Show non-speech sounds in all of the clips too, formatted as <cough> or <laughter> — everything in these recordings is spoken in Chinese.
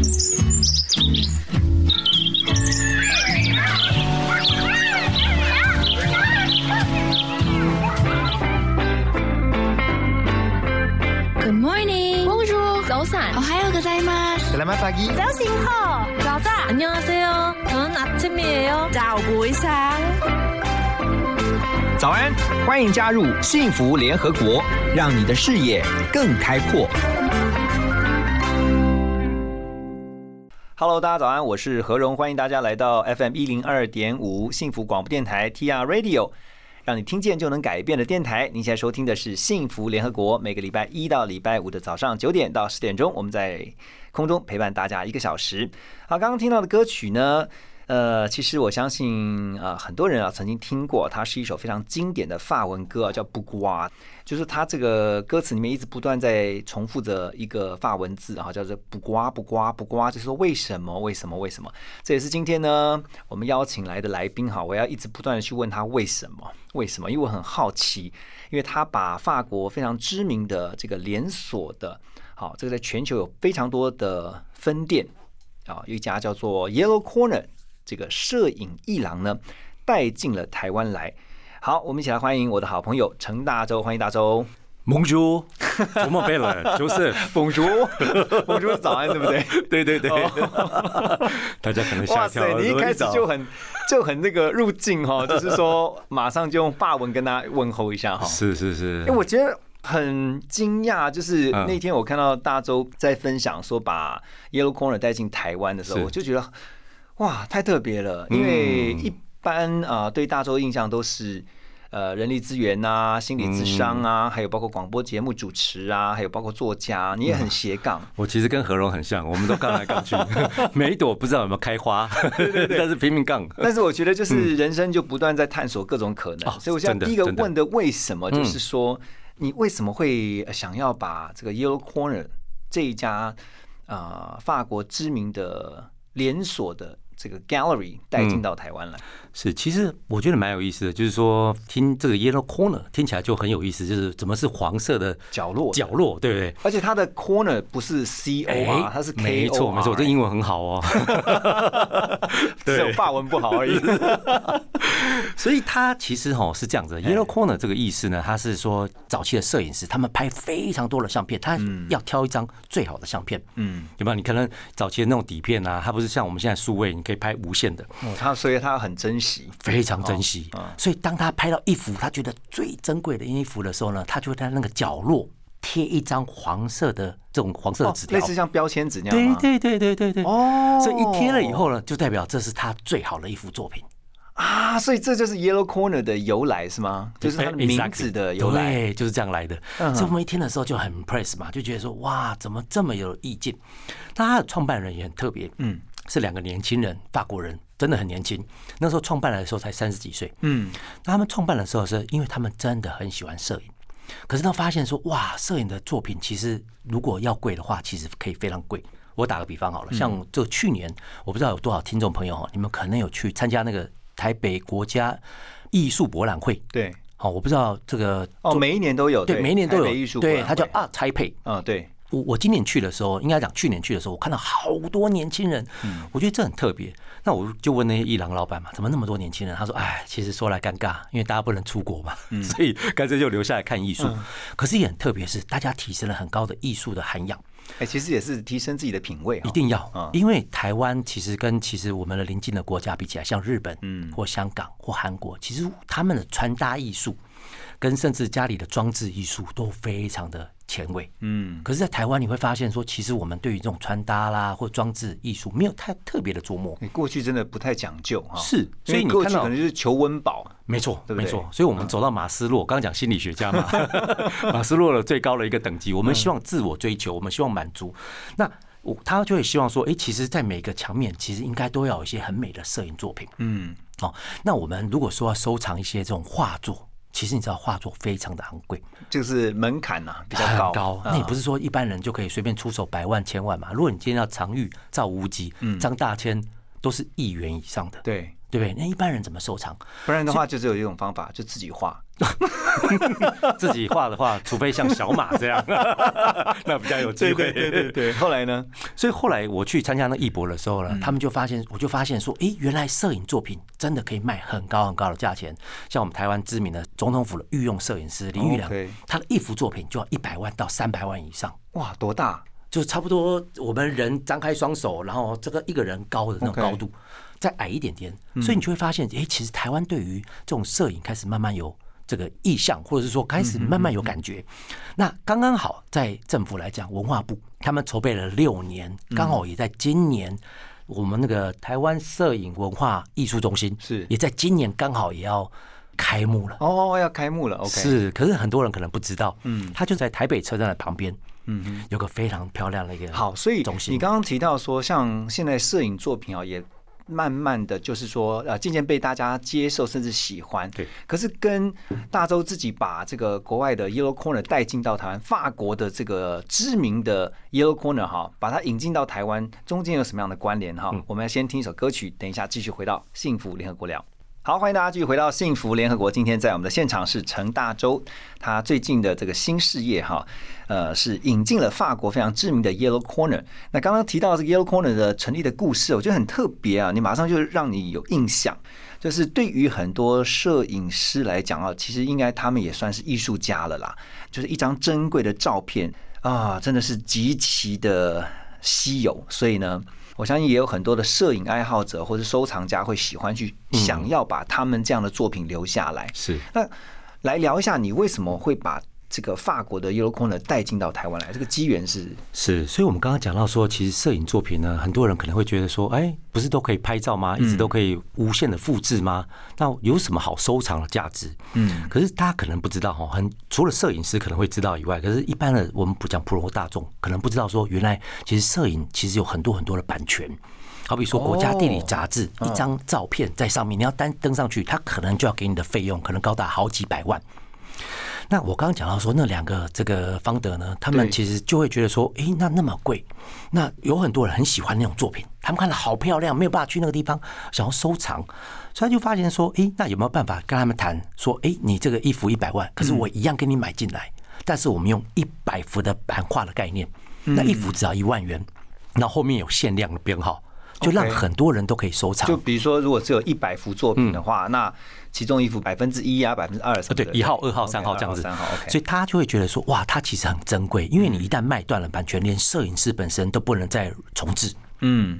Good morning. Bonjour. 早安。 오하요 고자이마스. Selamat pagi. 早醒好。早安。 안녕하세요. 저는 아침이에요.早不上。早安，欢迎加入幸福联合国，让你的视野更开阔。 Hello，大家早安，我是何荣，欢迎大家来到 FM 一零二点五幸福广播电台 TR Radio，让你听见就能改变的电台。您现在收听的是幸福联合国，每个礼拜一到礼拜五的早上九点到十点钟，我们在空中陪伴大家一个小时。好，刚刚听到的歌曲呢？呃，其实我相信啊、呃，很多人啊曾经听过，它是一首非常经典的法文歌啊，叫《不瓜》，就是它这个歌词里面一直不断在重复着一个法文字啊，叫做“不瓜不瓜不瓜”，就是说为什么为什么为什么？这也是今天呢我们邀请来的来宾哈，我要一直不断的去问他为什么为什么，因为我很好奇，因为他把法国非常知名的这个连锁的，好，这个在全球有非常多的分店啊，有一家叫做 Yellow Corner。这个摄影一郎呢，带进了台湾来。好，我们一起来欢迎我的好朋友陈大洲，欢迎大洲。蒙珠，<laughs> 多么贝了，就是蒙珠，蒙珠早安，对不对？对 <laughs> 对对，<laughs> 大家可能吓跳了。你一开始就很就很那个入境哈，就是说马上就用法文跟大家问候一下哈。是是是，哎，我觉得很惊讶，就是那天我看到大洲在分享说把 Yellow Corner 带进台湾的时候，我就觉得。哇，太特别了！因为一般啊、呃，对大洲印象都是呃人力资源啊、心理智商啊，还有包括广播节目主持啊，还有包括作家，你也很斜杠。<laughs> 我其实跟何荣很像，我们都杠来杠去，<laughs> 每一朵不知道有没有开花，<laughs> 但是拼命杠。但是我觉得就是人生就不断在探索各种可能，所以我现在第一个问的为什么，就是说你为什么会想要把这个 Yellow Corner 这一家啊、呃、法国知名的连锁的。这个 gallery 带进到台湾来、嗯，是其实我觉得蛮有意思的，就是说听这个 yellow corner 听起来就很有意思，就是怎么是黄色的角落角落，对不对？而且它的 corner 不是 c o 欸、它是 k o，没错没错，这英文很好哦，<laughs> 只有法文不好而已。<laughs> 所以它其实哈是这样子，yellow corner 这个意思呢，它是说早期的摄影师他们拍非常多的相片，他要挑一张最好的相片，嗯，有没有？你可能早期的那种底片啊，它不是像我们现在数位，你可以拍无限的，哦，他所以他很珍惜，非常珍惜。所以当他拍到一幅他觉得最珍贵的衣服的时候呢，他就会在那个角落贴一张黄色的这种黄色的纸条，类似像标签纸那样。对对对对对对。哦，所以一贴了以后呢，就代表这是他最好的一幅作品。啊，所以这就是 Yellow Corner 的由来是吗？就是它的名字的由来，对，就是这样来的。所以我们一听的时候就很 impress 嘛，就觉得说哇，怎么这么有意境？那他的创办人也很特别，嗯，是两个年轻人，法国人，真的很年轻。那时候创办的时候才三十几岁，嗯，那他们创办的时候是因为他们真的很喜欢摄影，可是他发现说哇，摄影的作品其实如果要贵的话，其实可以非常贵。我打个比方好了，像就去年，我不知道有多少听众朋友哈，你们可能有去参加那个。台北国家艺术博览会，对，好，我不知道这个哦，每一年都有，对，每一年都有。艺术，对，它叫 Art Taipei，啊，对，我我今年去的时候，应该讲去年去的时候，我看到好多年轻人，嗯，我觉得这很特别。那我就问那些伊朗老板嘛，怎么那么多年轻人？他说，哎，其实说来尴尬，因为大家不能出国嘛，所以干脆就留下来看艺术。可是也很特别，是大家提升了很高的艺术的涵养。哎，其实也是提升自己的品味，一定要，因为台湾其实跟其实我们的邻近的国家比起来，像日本、嗯，或香港或韩国，其实他们的穿搭艺术跟甚至家里的装置艺术都非常的前卫，嗯。可是，在台湾你会发现说，其实我们对于这种穿搭啦或装置艺术没有太特别的琢磨。你过去真的不太讲究哈，是，所以你看到可能就是求温饱，没错，没错。所以我们走到马斯洛，刚刚讲心理学家嘛，<laughs> 马斯洛的最高的一个等级，我们希望自我追求，我们希望满足。那我他就会希望说，哎，其实，在每个墙面，其实应该都要有一些很美的摄影作品。嗯，哦，那我们如果说要收藏一些这种画作，其实你知道，画作非常的昂贵，就是门槛呐比较高。高，那也不是说一般人就可以随便出手百万千万嘛。如果你今天要常玉、赵无极、张大千，都是亿元以上的。对。对不对？那一般人怎么收藏？不然的话，就只有一种方法，就自己画。<laughs> 自己画的话，除非像小马这样，<laughs> 那比较有机会。对对对。后来呢？所以后来我去参加那艺博的时候呢，他们就发现，我就发现说，哎，原来摄影作品真的可以卖很高很高的价钱。像我们台湾知名的总统府的御用摄影师林玉良，他的一幅作品就要一百万到三百万以上。哇，多大？就差不多我们人张开双手，然后这个一个人高的那种高度，再矮一点点。所以你就会发现，哎，其实台湾对于这种摄影开始慢慢有。这个意向，或者是说开始慢慢有感觉，那刚刚好在政府来讲，文化部他们筹备了六年，刚好也在今年，我们那个台湾摄影文化艺术中心是也在今年刚好也要开幕了。哦，要开幕了，OK。是，可是很多人可能不知道，嗯，它就在台北车站的旁边，嗯，有个非常漂亮的一个好，所以。你刚刚提到说，像现在摄影作品啊，也。慢慢的就是说，呃，渐渐被大家接受，甚至喜欢。对。可是跟大洲自己把这个国外的 Yellow Corner 带进到台湾，法国的这个知名的 Yellow Corner 哈，把它引进到台湾，中间有什么样的关联哈？我们要先听一首歌曲，等一下继续回到幸福联合国聊。好，欢迎大家继续回到幸福联合国。今天在我们的现场是陈大洲，他最近的这个新事业哈，呃，是引进了法国非常知名的 Yellow Corner。那刚刚提到这个 Yellow Corner 的成立的故事，我觉得很特别啊，你马上就让你有印象。就是对于很多摄影师来讲啊，其实应该他们也算是艺术家了啦。就是一张珍贵的照片啊，真的是极其的稀有，所以呢。我相信也有很多的摄影爱好者或者收藏家会喜欢去想要把他们这样的作品留下来。是，那来聊一下，你为什么会把？这个法国的 Yellow Corner 带进到台湾来，这个机缘是是，所以我们刚刚讲到说，其实摄影作品呢，很多人可能会觉得说，哎，不是都可以拍照吗？一直都可以无限的复制吗？那有什么好收藏的价值？嗯，可是大家可能不知道哈，很除了摄影师可能会知道以外，可是一般的我们不讲普罗大众，可能不知道说，原来其实摄影其实有很多很多的版权，好比说国家地理杂志一张照片在上面，你要单登上去，它可能就要给你的费用可能高达好几百万。那我刚刚讲到说，那两个这个方德呢，他们其实就会觉得说，哎，那那么贵，那有很多人很喜欢那种作品，他们看了好漂亮，没有办法去那个地方，想要收藏，所以他就发现说，哎，那有没有办法跟他们谈说，哎，你这个一幅一百万，可是我一样给你买进来，但是我们用一百幅的版画的概念，那一幅只要一万元，那后面有限量的编号。就让很多人都可以收藏。就比如说，如果只有一百幅作品的话，那其中一幅百分之一啊，百分之二什么对，一号、二号、三号这样子。三号，OK。所以他就会觉得说，哇，它其实很珍贵，因为你一旦卖断了版权，连摄影师本身都不能再重置。嗯，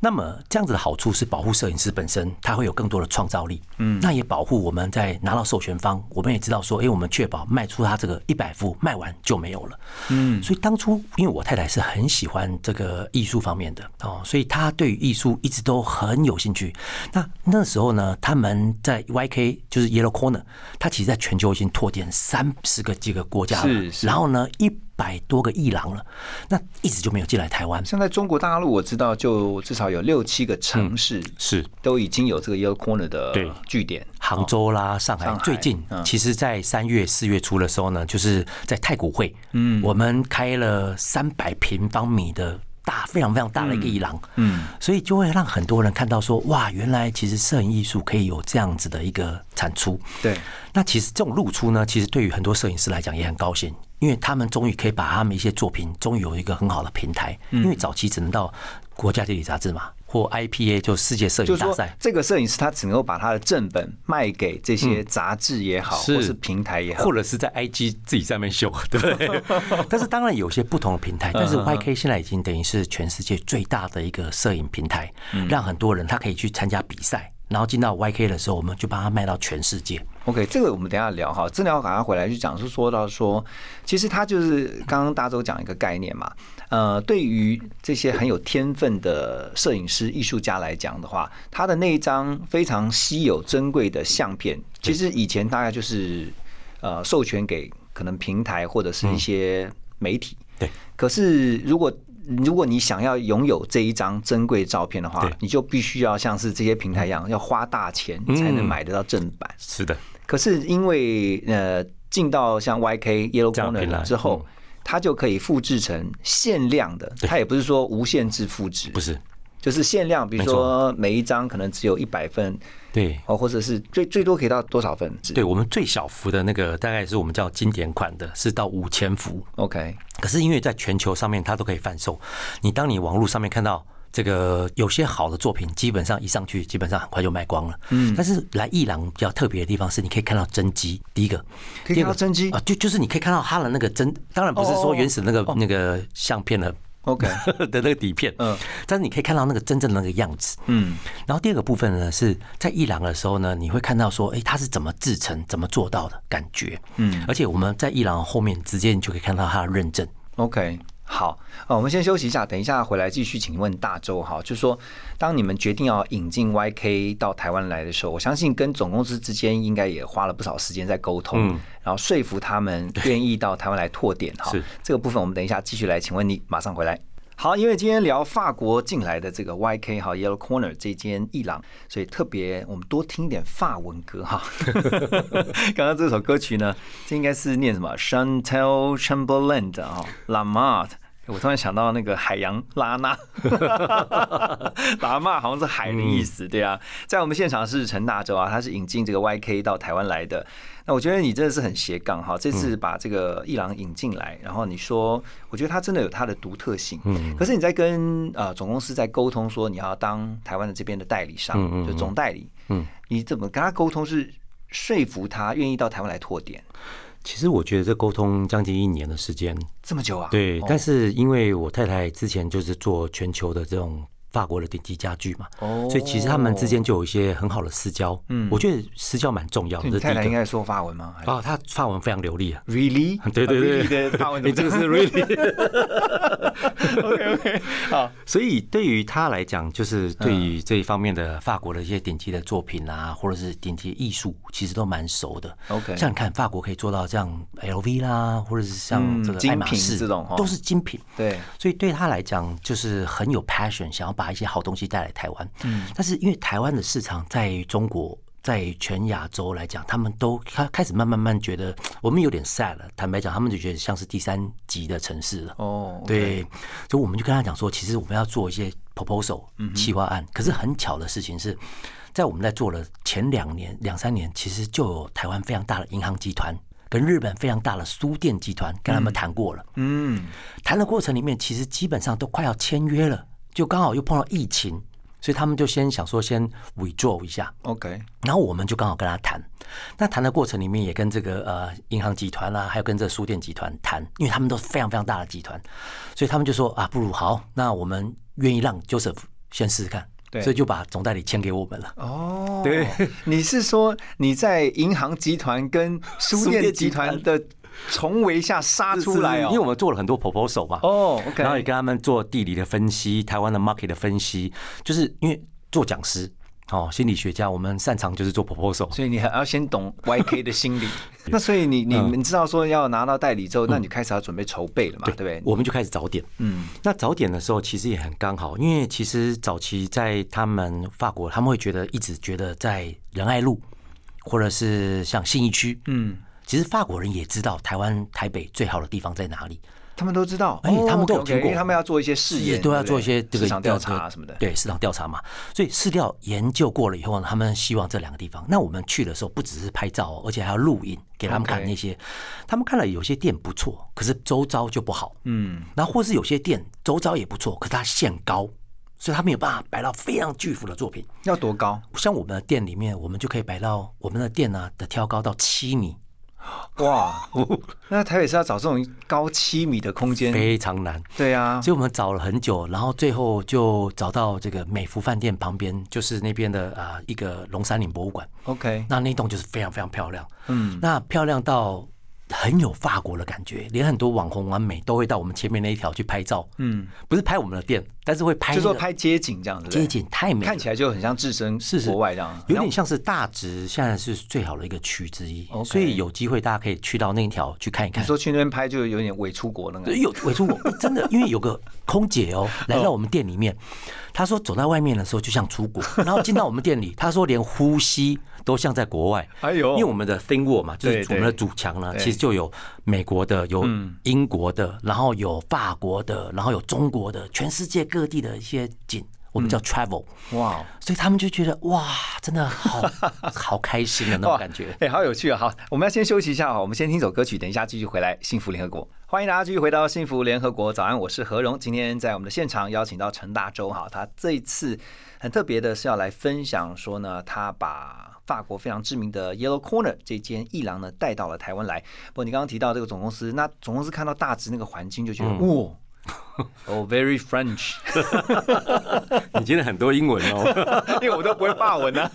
那么这样子的好处是保护摄影师本身，他会有更多的创造力。嗯，那也保护我们在拿到授权方，我们也知道说，哎，我们确保卖出他这个一百幅卖完就没有了。嗯，所以当初因为我太太是很喜欢这个艺术方面的哦，所以她对于艺术一直都很有兴趣。那那时候呢，他们在 YK 就是 Yellow Corner，他其实在全球已经拓展三十个几个国家了。是，然后呢一。百多个艺廊了，那一直就没有进来台湾。现在中国大陆我知道，就至少有六七个城市是都已经有这个 Yellow Corner 的据点，杭州啦、上海。最近，其实，在三月、四月初的时候呢，就是在太古汇，嗯，我们开了三百平方米的大、非常非常大的一个艺廊，嗯，所以就会让很多人看到说，哇，原来其实摄影艺术可以有这样子的一个产出。对，那其实这种露出呢，其实对于很多摄影师来讲也很高兴。因为他们终于可以把他们一些作品，终于有一个很好的平台。因为早期只能到国家地理杂志嘛，或 IPA 就世界摄影大赛。这个摄影师他只能够把他的正本卖给这些杂志也好，或是平台也好，或者是在 IG 自己上面秀，对 <laughs> 不对？<laughs> 但是当然有些不同的平台，但是 YK 现在已经等于是全世界最大的一个摄影平台，让很多人他可以去参加比赛。然后进到 YK 的时候，我们就把它卖到全世界。OK，这个我们等下聊哈。真的要赶快回来就讲，是说到说，其实他就是刚刚大周讲一个概念嘛。呃，对于这些很有天分的摄影师、艺术家来讲的话，他的那一张非常稀有、珍贵的相片，其实以前大概就是呃授权给可能平台或者是一些媒体。对。可是如果如果你想要拥有这一张珍贵照片的话，你就必须要像是这些平台一样，要花大钱才能买得到正版。是的。可是因为呃，进到像 YK Yellow Corner 之后，它就可以复制成限量的。它也不是说无限制复制，不是。就是限量，比如说每一张可能只有一百份，对，哦，或者是最最多可以到多少份？对我们最小幅的那个大概是我们叫经典款的，是到五千幅。OK，可是因为在全球上面它都可以贩售，你当你网络上面看到。这个有些好的作品，基本上一上去，基本上很快就卖光了。嗯，但是来伊朗比较特别的地方是，你可以看到真机。第一个，可以看到真机啊，就就是你可以看到它的那个真，当然不是说原始那个那个相片的 OK <laughs> 的那个底片，嗯，但是你可以看到那个真正的那个样子，嗯。然后第二个部分呢，是在伊朗的时候呢，你会看到说，哎，它是怎么制成、怎么做到的感觉，嗯。而且我们在伊朗后面直接你就可以看到它的认证，OK。好，呃，我们先休息一下，等一下回来继续。请问大周哈，就是说，当你们决定要引进 YK 到台湾来的时候，我相信跟总公司之间应该也花了不少时间在沟通，然后说服他们愿意到台湾来拓点哈。这个部分我们等一下继续来。请问你马上回来。好，因为今天聊法国进来的这个 YK 哈 Yellow Corner 这间伊朗，所以特别我们多听一点法文歌哈。<laughs> 刚刚这首歌曲呢，这应该是念什么 Chantel Chamberlain 的啊，La Mart。我突然想到那个海洋拉娜，<laughs> 拉玛好像是海的意思，对啊。在我们现场是陈大洲啊，他是引进这个 YK 到台湾来的。那我觉得你真的是很斜杠哈，这次把这个伊朗引进来，然后你说，我觉得他真的有他的独特性。嗯。可是你在跟呃总公司在沟通说你要当台湾的这边的代理商，就总代理。嗯。你怎么跟他沟通是说服他愿意到台湾来拓点？其实我觉得这沟通将近一年的时间，这么久啊？对，但是因为我太太之前就是做全球的这种法国的顶级家具嘛，哦，所以其实他们之间就有一些很好的私交。嗯，我觉得私交蛮重要的。你太太应该说法文吗？哦，他法文非常流利啊。Really？对 <laughs> 对对，<laughs> 法文你这个是 really。<laughs> OK OK，好。所以对于他来讲，就是对于这一方面的法国的一些顶级的作品啊，或者是顶级艺术，其实都蛮熟的。OK，像你看法国可以做到这样 LV 啦，或者是像这个爱马仕这种，都是精品。对，所以对他来讲，就是很有 passion，想要把一些好东西带来台湾。嗯，但是因为台湾的市场在中国。在全亚洲来讲，他们都开开始慢慢慢觉得我们有点 sad 了。坦白讲，他们就觉得像是第三级的城市了。哦，对，所以我们就跟他讲说，其实我们要做一些 proposal 企划案。可是很巧的事情是，在我们在做了前两年、两三年，其实就有台湾非常大的银行集团跟日本非常大的书店集团跟他们谈过了。嗯，谈的过程里面，其实基本上都快要签约了，就刚好又碰到疫情。所以他们就先想说先 withdraw 一下，OK，然后我们就刚好跟他谈。那谈的过程里面也跟这个呃银行集团啦，还有跟这个书店集团谈，因为他们都是非常非常大的集团，所以他们就说啊，不如好，那我们愿意让 Joseph 先试试看，对，所以就把总代理签给我们了。哦，对，<laughs> 你是说你在银行集团跟书店集团的？重围下杀出来哦，因为我们做了很多 proposal 嘛，哦，OK，然后也跟他们做地理的分析，台湾的 market 的分析，就是因为做讲师哦，心理学家，我们擅长就是做 proposal，所以你还要先懂 YK 的心理。<laughs> 那所以你你们知道说要拿到代理之后，那你开始要准备筹备了嘛，对不对？我们就开始早点，嗯，那早点的时候其实也很刚好，因为其实早期在他们法国，他们会觉得一直觉得在仁爱路或者是像信义区，嗯。其实法国人也知道台湾台北最好的地方在哪里，他们都知道，哎，他们都有听过，因为他们要做一些试验，都要做一些这个市场调查什么的，对市场调查嘛。所以市调研究过了以后呢，他们希望这两个地方。那我们去的时候不只是拍照，而且还要录影给他们看那些。他们看了有些店不错，可是周遭就不好，嗯。然后或是有些店周遭也不错，可是它限高，所以他没有办法摆到非常巨幅的作品。要多高？像我们的店里面，我们就可以摆到我们的店呢的挑高到七米。哇，那台北是要找这种高七米的空间。非常难，对啊，所以我们找了很久，然后最后就找到这个美孚饭店旁边，就是那边的啊一个龙山岭博物馆。OK，那那栋就是非常非常漂亮，嗯，那漂亮到很有法国的感觉，连很多网红完美都会到我们前面那一条去拍照，嗯，不是拍我们的店，但是会拍，就说拍街景这样子，街景太美，看起来就很像置身国外这样，有点像是大直现在是最好的一个区之一，所以有机会大家可以去到那一条去看一看。你说去那边拍就有点伪出国那个，有伪出国，真的，因为有个空姐哦 <laughs> 来到我们店里面，她说走在外面的时候就像出国，然后进到我们店里，她说连呼吸都像在国外。哎呦，因为我们的 thingwall 嘛，就是我们的主墙呢，其实就有美国的，有英国的，然后有法国的，然后有中国的，全世界各地的一些景，我们叫 travel，哇，所以他们就觉得哇，真的好 <laughs> 好开心的那种感觉。哎，好有趣啊！好，我们要先休息一下哈，我们先听首歌曲，等一下继续回来。幸福联合国，欢迎大家继续回到幸福联合国。早安，我是何荣。今天在我们的现场邀请到陈大洲哈，他这一次很特别的是要来分享说呢，他把法国非常知名的 Yellow Corner 这间艺廊呢带到了台湾来。不过你刚刚提到这个总公司，那总公司看到大直那个环境就觉得哇。<laughs> Oh, very French！<laughs> 你今天很多英文哦，<laughs> 因为我都不会法文啊。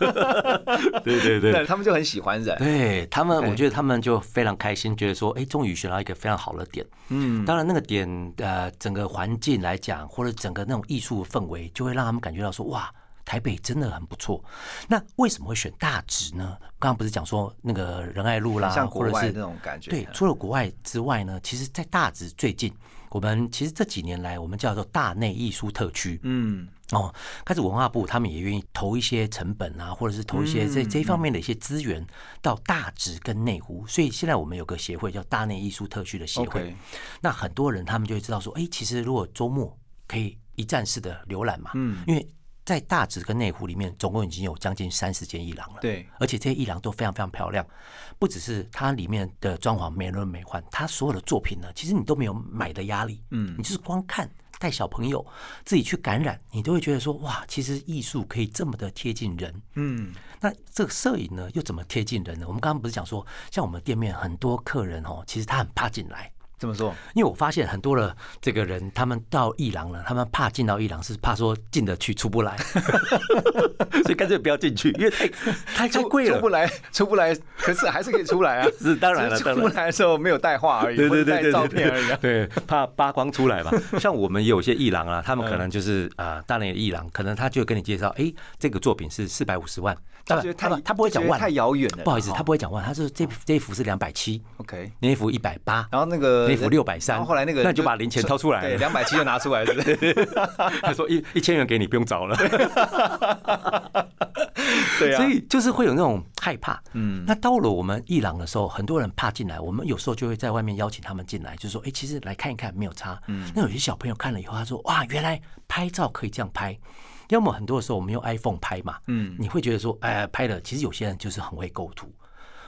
对对对，他们就很喜欢人。对他们，我觉得他们就非常开心，觉得说，哎，终于学到一个非常好的点。嗯，当然那个点，呃，整个环境来讲，或者整个那种艺术氛围，就会让他们感觉到说，哇，台北真的很不错。那为什么会选大直呢？刚刚不是讲说那个仁爱路啦，像国外那种感觉。对，除了国外之外呢，其实在大直最近。我们其实这几年来，我们叫做大内艺术特区。嗯，哦，开始文化部他们也愿意投一些成本啊，或者是投一些这这一方面的一些资源到大直跟内湖。所以现在我们有个协会叫大内艺术特区的协会。那很多人他们就会知道说，哎，其实如果周末可以一站式的浏览嘛，嗯，因为。在大直跟内湖里面，总共已经有将近三十间艺廊了。对，而且这些艺廊都非常非常漂亮，不只是它里面的装潢美轮美奂，它所有的作品呢，其实你都没有买的压力。嗯，你就是光看，带小朋友自己去感染，你都会觉得说，哇，其实艺术可以这么的贴近人。嗯，那这个摄影呢，又怎么贴近人呢？我们刚刚不是讲说，像我们店面很多客人哦，其实他很怕进来。怎么说？因为我发现很多的这个人，他们到艺廊了，他们怕进到艺廊，是怕说进得去出不来，<laughs> 所以干脆不要进去，因为太 <laughs> 太太贵了，出不来，出不来。可是还是可以出来啊，<laughs> 是当然了，出不来的时候没有带画而已，对对对对，照片而已，对，怕扒光出来嘛。像我们有些艺廊啊，他们可能就是啊，大连的艺廊，可能他就跟你介绍，哎，这个作品是四百五十万。他他他不会讲万，太遥远了。不好意思，他不会讲万，他是这这一幅是两百七，OK，那一幅一百八，然后那个那幅六百三，后来那个那就把零钱掏出来，对，两百七就拿出来了。<laughs> 他说一一千元给你，不用找了。<laughs> 对啊，所以就是会有那种害怕。嗯，那到了我们伊朗的时候，很多人怕进来，我们有时候就会在外面邀请他们进来，就说，哎，其实来看一看没有差。嗯，那有些小朋友看了以后，他说，哇，原来拍照可以这样拍。要么很多的时候我们用 iPhone 拍嘛，嗯，你会觉得说，哎，拍的其实有些人就是很会构图，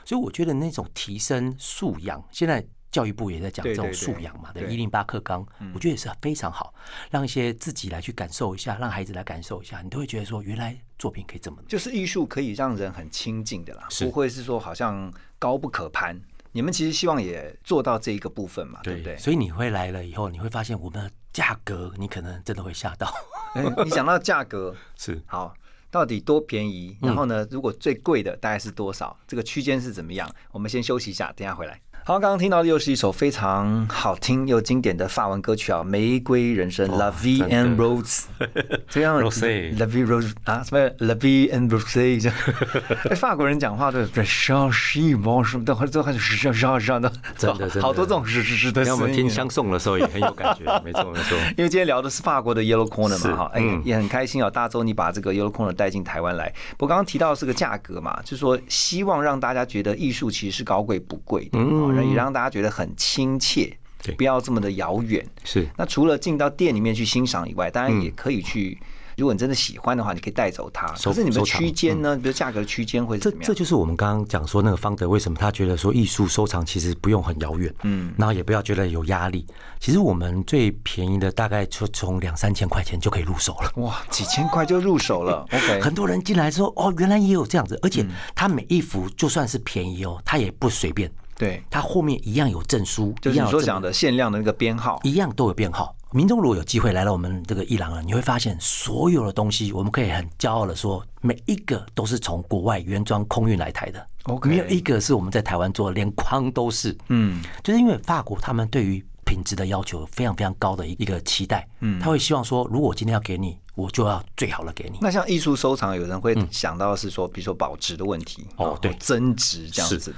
所以我觉得那种提升素养，现在教育部也在讲这种素养嘛，对，一零八课纲，我觉得也是非常好，让一些自己来去感受一下，让孩子来感受一下，你都会觉得说，原来作品可以这么，就是艺术可以让人很亲近的啦，不会是说好像高不可攀。你们其实希望也做到这一个部分嘛，对不对？所以你会来了以后，你会发现我们的价格，你可能真的会吓到。<laughs> 你想到价格 <laughs> 是好，到底多便宜？然后呢，如果最贵的大概是多少？这个区间是怎么样？我们先休息一下，等下回来。好，刚刚听到的又是一首非常好听又经典的法文歌曲啊，《玫瑰人生》（La Vie and Rose）。<laughs> 这样，La Vie Rose 啊，什么？La Vie and Rose 这样。<laughs> 哎，法国人讲话都是像西方什么的，都 <laughs> 还是像像像的，真的，好多这种是是是的。我们听相送的时候也很有感觉，没错没错。因为今天聊的是法国的 Yellow Corner 嘛，哈，哎，也很开心啊。大周你把这个 Yellow Corner 带进台湾来，我刚刚提到是个价格嘛，就是说希望让大家觉得艺术其实是高贵不贵的。也让大家觉得很亲切，对，不要这么的遥远。是。那除了进到店里面去欣赏以外，当然也可以去。如果你真的喜欢的话，你可以带走它。可是你们区间呢？比如价格区间会怎么样？这这就是我们刚刚讲说那个方德为什么他觉得说艺术收藏其实不用很遥远，嗯，然后也不要觉得有压力。其实我们最便宜的大概就从两三千块钱就可以入手了。哇，几千块就入手了。OK，很多人进来说哦，原来也有这样子，而且他每一幅就算是便宜哦，他也不随便。对，它后面一样有证书，就是你所讲的限量的那个编号，一样都有编号。民众如果有机会来到我们这个伊朗了，你会发现所有的东西，我们可以很骄傲的说，每一个都是从国外原装空运来台的。OK，没有一个是我们在台湾做，连框都是。嗯，就是因为法国他们对于品质的要求非常非常高的一个期待，嗯，他会希望说，如果今天要给你，我就要最好的给你。那像艺术收藏，有人会想到是说，比如说保值的问题，哦，对，增值这样子的。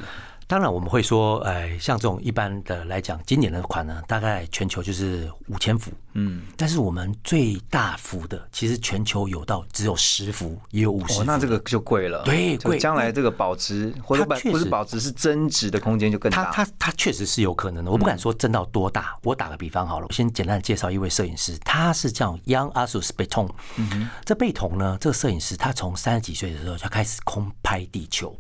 当然我们会说，哎，像这种一般的来讲，经典的款呢，大概全球就是五千幅，嗯，但是我们最大幅的，其实全球有到只有十幅，也有五十哦，那这个就贵了，就对贵将来这个保值或者不是保值是增值的空间就更大。它它它确实是有可能的，我不敢说增到多大。我打个比方好了，我先简单地介绍一位摄影师，他是叫 Young Asus 贝通。这贝童呢，这个摄影师他从三十几岁的时候就开始空拍地球。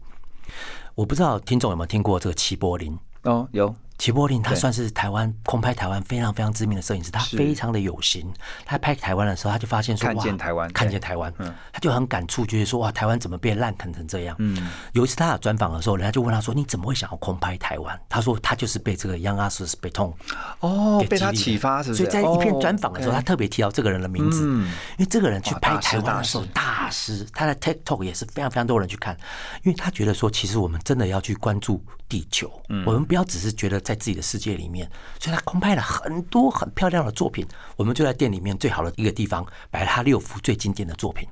我不知道听众有没有听过这个齐柏林。哦，有齐柏林他算是台湾空拍台湾非常非常知名的摄影师，他非常的有型。他拍台湾的时候，他就发现说，看见哇台湾看见台湾，他就很感触，觉得说，哇，台湾怎么变烂啃成这样？嗯，有一次他有专访的时候，人家就问他说，你怎么会想要空拍台湾？他说他就是被这个 Young Asus 被痛哦，被他启发是不是？所以在一篇哦专访的时候，他特别提到这个人的名字，因为这个人去拍台湾的时候，大师，他的 TikTok 也是非常非常多人去看，因为他觉得说，其实我们真的要去关注地球，嗯。我们不要只是觉得在自己的世界里面，所以他空拍了很多很漂亮的作品，我们就在店里面最好的一个地方摆了他六幅最经典的作品。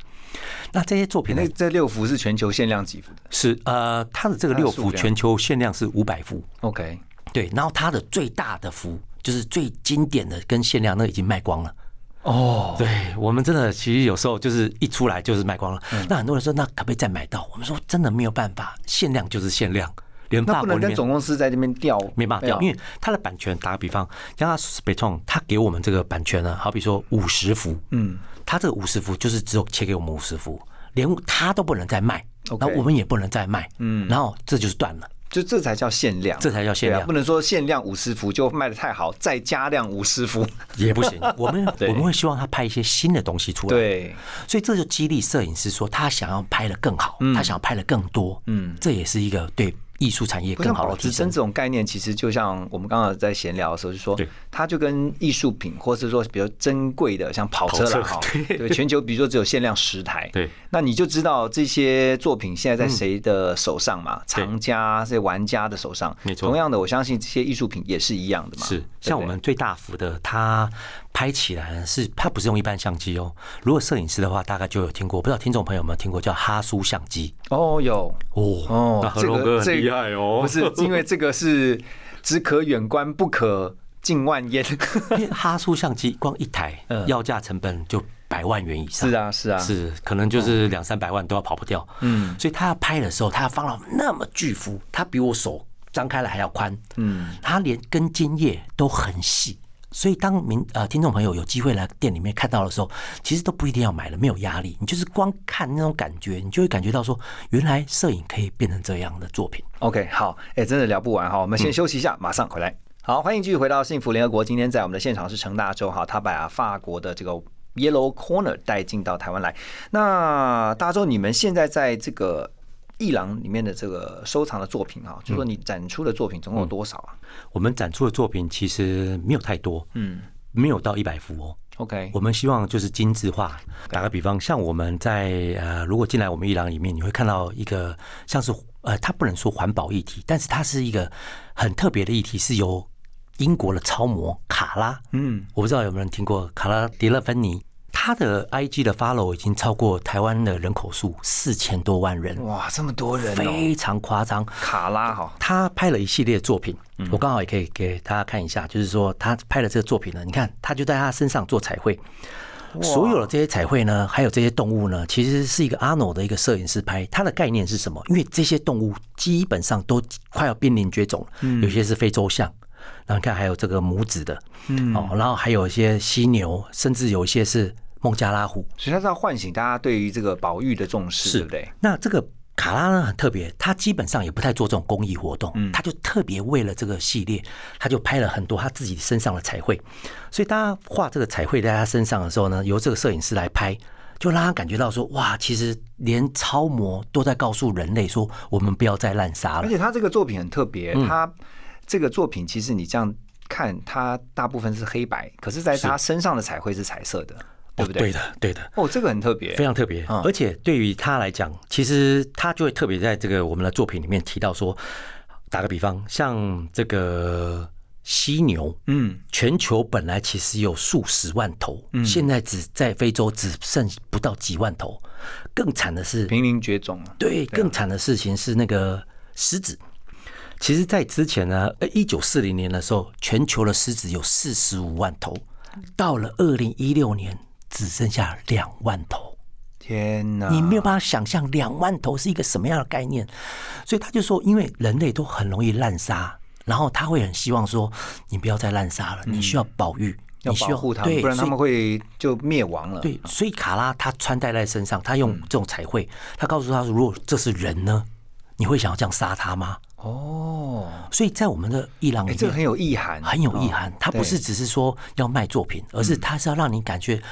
那这些作品呢那这六幅是全球限量几幅的是呃，他的这个六幅全球限量是五百幅，？OK，对，然后他的最大的幅就是最经典的跟限量那已经卖光了。哦，对我们真的其实有时候就是一出来就是卖光了。那很多人说，那可不可以再买到？我们说真的没有办法，限量就是限量，连那不能跟总公司在这边调，没办法调，因为它的版权，打个比方，像它北创，他给我们这个版权呢，好比说五十幅，嗯，他这个五十幅就是只有切给我们五十幅，连他都不能再卖后我们也不能再卖，嗯，然后这就是断了。就这才叫限量，这才叫限量。啊不能说限量五十幅就卖的太好，再加量五十幅，也不行，<laughs> 我们我们会希望他拍一些新的东西出来。对，所以这就激励摄影师说，他想要拍的更好，他想要拍的更多，嗯，这也是一个对艺术产业更好的提升。这。种概念，其实就像我们刚刚在闲聊的时候就说对，它就跟艺术品，或是说比如珍贵的像跑车跑车。啦哈，<laughs> 对，全球比如说只有限量十台，对，那你就知道这些作品现在在谁的手上嘛？藏家这些玩家的手上，没错。同样的，我相信这些艺术品也是一样的嘛，是。像我们最大幅的，它拍起来呢是它不是用一般相机哦。如果摄影师的话，大概就有听过，不知道听众朋友有没有听过叫哈苏相机哦有哦这个这厉害哦，不是因为这个是只可远观不可近万焉，<laughs> 因为哈苏相机光一台嗯要价成本就百万元以上。是啊是啊是可能就是两三百万都要跑不掉。嗯，所以他要拍的时候，他要放到那么巨幅，他比我手张开了还要宽。嗯，他连根茎叶都很细。所以，当民呃听众朋友有机会来店里面看到的时候，其实都不一定要买了，没有压力，你就是光看那种感觉，你就会感觉到说，原来摄影可以变成这样的作品。OK，好，哎、真的聊不完哈，我们先休息一下，马上回来。好，欢迎继续回到幸福联合国。今天在我们的现场是陈大洲哈，他把法国的这个 Yellow Corner 带进到台湾来。那大洲，你们现在在这个艺廊里面的这个收藏的作品哈，就说你展出的作品总共有多少啊我们展出的作品其实没有太多，嗯，没有到一百幅哦。？OK，我们希望就是精致化。打个比方，像我们在呃，如果进来我们艺廊里面，你会看到一个像是呃，它不能说环保议题，但是它是一个很特别的议题，是由英国的超模卡拉，嗯，我不知道有没有人听过卡拉迪勒芬尼。他的 IG 的 follow 已经超过台湾的人口数四千多万人，哇，这么多人哦，非常夸张。卡拉哈，他拍了一系列作品，我刚好也可以给大家看一下，就是说他拍的这个作品呢，你看他就在他身上做彩绘，所有的这些彩绘呢，还有这些动物呢，其实是一个阿诺的一个摄影师拍，他的概念是什么？因为这些动物基本上都快要濒临绝种了，有些是非洲象。然后你看，还有这个母子的，嗯，哦，然后还有一些犀牛，甚至有一些是孟加拉虎，所以它是要唤醒大家对于这个保育的重视，对不对？那这个卡拉呢很特别，他基本上也不太做这种公益活动，他就特别为了这个系列，他就拍了很多他自己身上的彩绘，所以大家画这个彩绘在他身上的时候呢，由这个摄影师来拍。就让他感觉到说，哇，其实连超模都在告诉人类说，我们不要再滥杀了。而且他这个作品很特别，嗯他这个作品其实你这样看，它大部分是黑白，可是在他身上的彩绘是彩色的，对不对？哦对的，对的。哦，这个很特别，非常特别，嗯而且对于他来讲，其实他就会特别在这个我们的作品里面提到说，打个比方，像这个犀牛，嗯，全球本来其实有数十万头，现在只在非洲只剩不到几万头。更惨的是，濒临绝种了。对，更惨的事情是那个狮子。其实，在之前呢，呃，一九四零年的时候，全球的狮子有四十五万头，到了二零一六年只剩下两万头。天哪！你没有办法想象两万头是一个什么样的概念，所以他就说，因为人类都很容易滥杀，然后他会很希望说，你不要再滥杀了，你需要保育，要你需保护他们，不然他们会就灭亡了。对，所以卡拉他穿戴在身上，他用这种彩绘，他告诉他说，如果这是人呢，你会想要这样杀他吗？哦，所以在我们的伊朗哎，里面这个很有意涵，很有意涵哦，它不是只是说要卖作品，而是他是要让你感觉。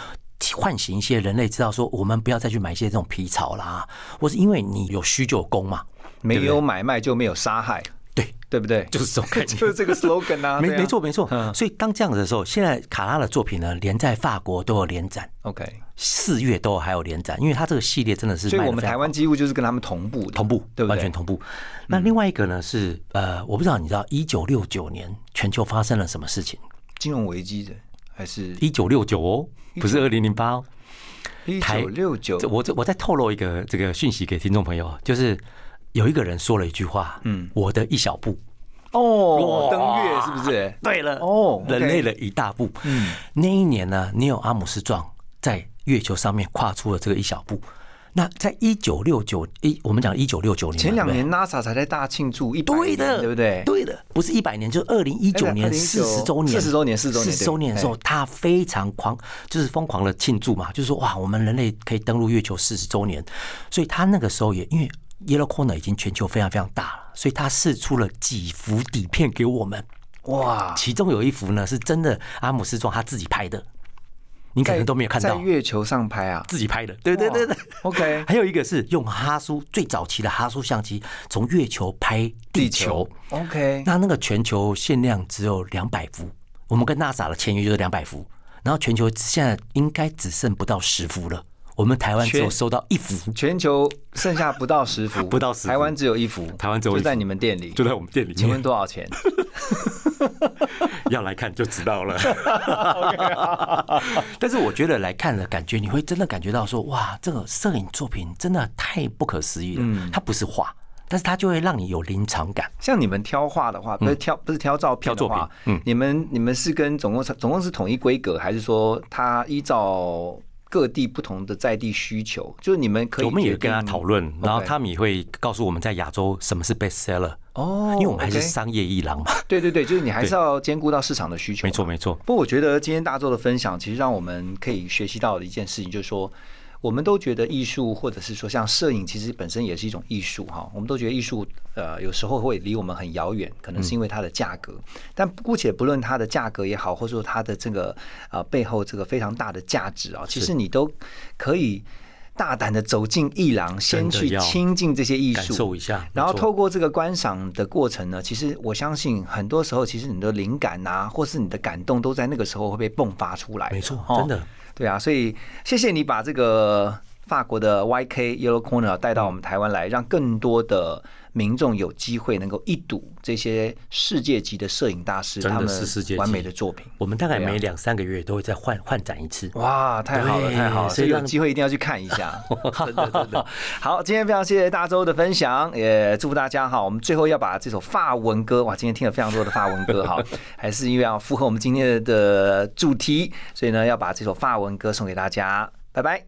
唤醒一些人类，知道说我们不要再去买一些这种皮草啦，或是因为你有需就有功嘛，没有买卖就没有杀害，对，对不对？就是这种概念 <laughs> 就是这个 slogan 啊，没没错没错。嗯。所以当这样子的时候，现在卡拉的作品呢，连在法国都有联展，OK，四月都还有联展，因为它这个系列真的是所以我们台湾几乎就是跟他们同步的，同步，对不对？完全同步。那另外一个呢是呃，我不知道你知道，一九六九年全球发生了什么事情？金融危机的还是一九六九哦，不是二零零八哦。一台九六九我这我再透露一个这个讯息给听众朋友，就是有一个人说了一句话，嗯，我的一小步。哦，登月是不是？对了，哦人类的一大步。嗯，那一年呢，尼尔阿姆斯壮在月球上面跨出了这个一小步。那在一九六九一，我们讲一九六九年前两年 NASA 才在大庆祝一百年，对的，对不对？对的，不是一百年，就是二零一九年四十周年，四十周年四十周年四十周年的时候，他非常狂，就是疯狂的庆祝嘛，就是说哇，我们人类可以登陆月球四十周年，所以他那个时候也因为 Yellow Corner 已经全球非常非常大了，所以他试出了几幅底片给我们，哇，其中有一幅呢是真的阿姆斯壮他自己拍的，你可能都没有看到。在，月球上拍啊。自己拍的，对对对对。OK，<laughs> 还有一个是用哈苏最早期的哈苏相机从月球拍地球，OK，那那个全球限量只有两百幅，我们跟 NASA 的签约就是两百幅，然后全球现在应该只剩不到十幅了，我们台湾只有收到一幅，全球剩下不到十幅，<laughs> 不到10幅台湾只有一幅，台湾只有一幅就在你们店里。就在我们店里请问多少钱？<laughs> 要来看就知道了。<laughs> 但是我觉得来看了，感觉你会真的感觉到说，哇，这个摄影作品真的太不可思议了。它不是画，但是它就会让你有临场感。像你们挑画的话，不是挑不是挑照片作话品，嗯你们你们是跟总共总共是统一规格，还是说它依照各地不同的在地需求？就是你们可以我们也跟他讨论，然后他们也会告诉我们在亚洲什么是 best seller，哦，因为我们还是商业一郎嘛。<laughs> 对对对，就是你还是要兼顾到市场的需求。没错，没错。不过我觉得今天大周的分享，其实让我们可以学习到的一件事情，就是说，我们都觉得艺术，或者是说像摄影，其实本身也是一种艺术哈。我们都觉得艺术，呃，有时候会离我们很遥远，可能是因为它的价格。但姑且不论它的价格也好，或者说它的这个呃背后这个非常大的价值啊，其实你都可以。大胆的走进艺廊，先去亲近这些艺术感术，受一下然后透过这个观赏的过程呢，其实我相信很多时候，其实你的灵感啊，或是你的感动，都在那个时候会被迸发出来。没错哦真的。对啊，所以谢谢你把这个法国的 YK Yellow Corner 带到我们台湾来，让更多的民众有机会能够一睹这些世界级的摄影大师他们是世界级完美的作品。我们大概每两三个月都会再换换展一次。哇，太好了，太好了！所以有机会一定要去看一下。真的真的。好，今天非常谢谢大周的分享，也祝福大家哈。我们最后要把这首法文歌，哇，今天听了非常多的法文歌 <laughs> 哈，还是因为要符合我们今天的主题，所以呢要把这首法文歌送给大家。拜拜。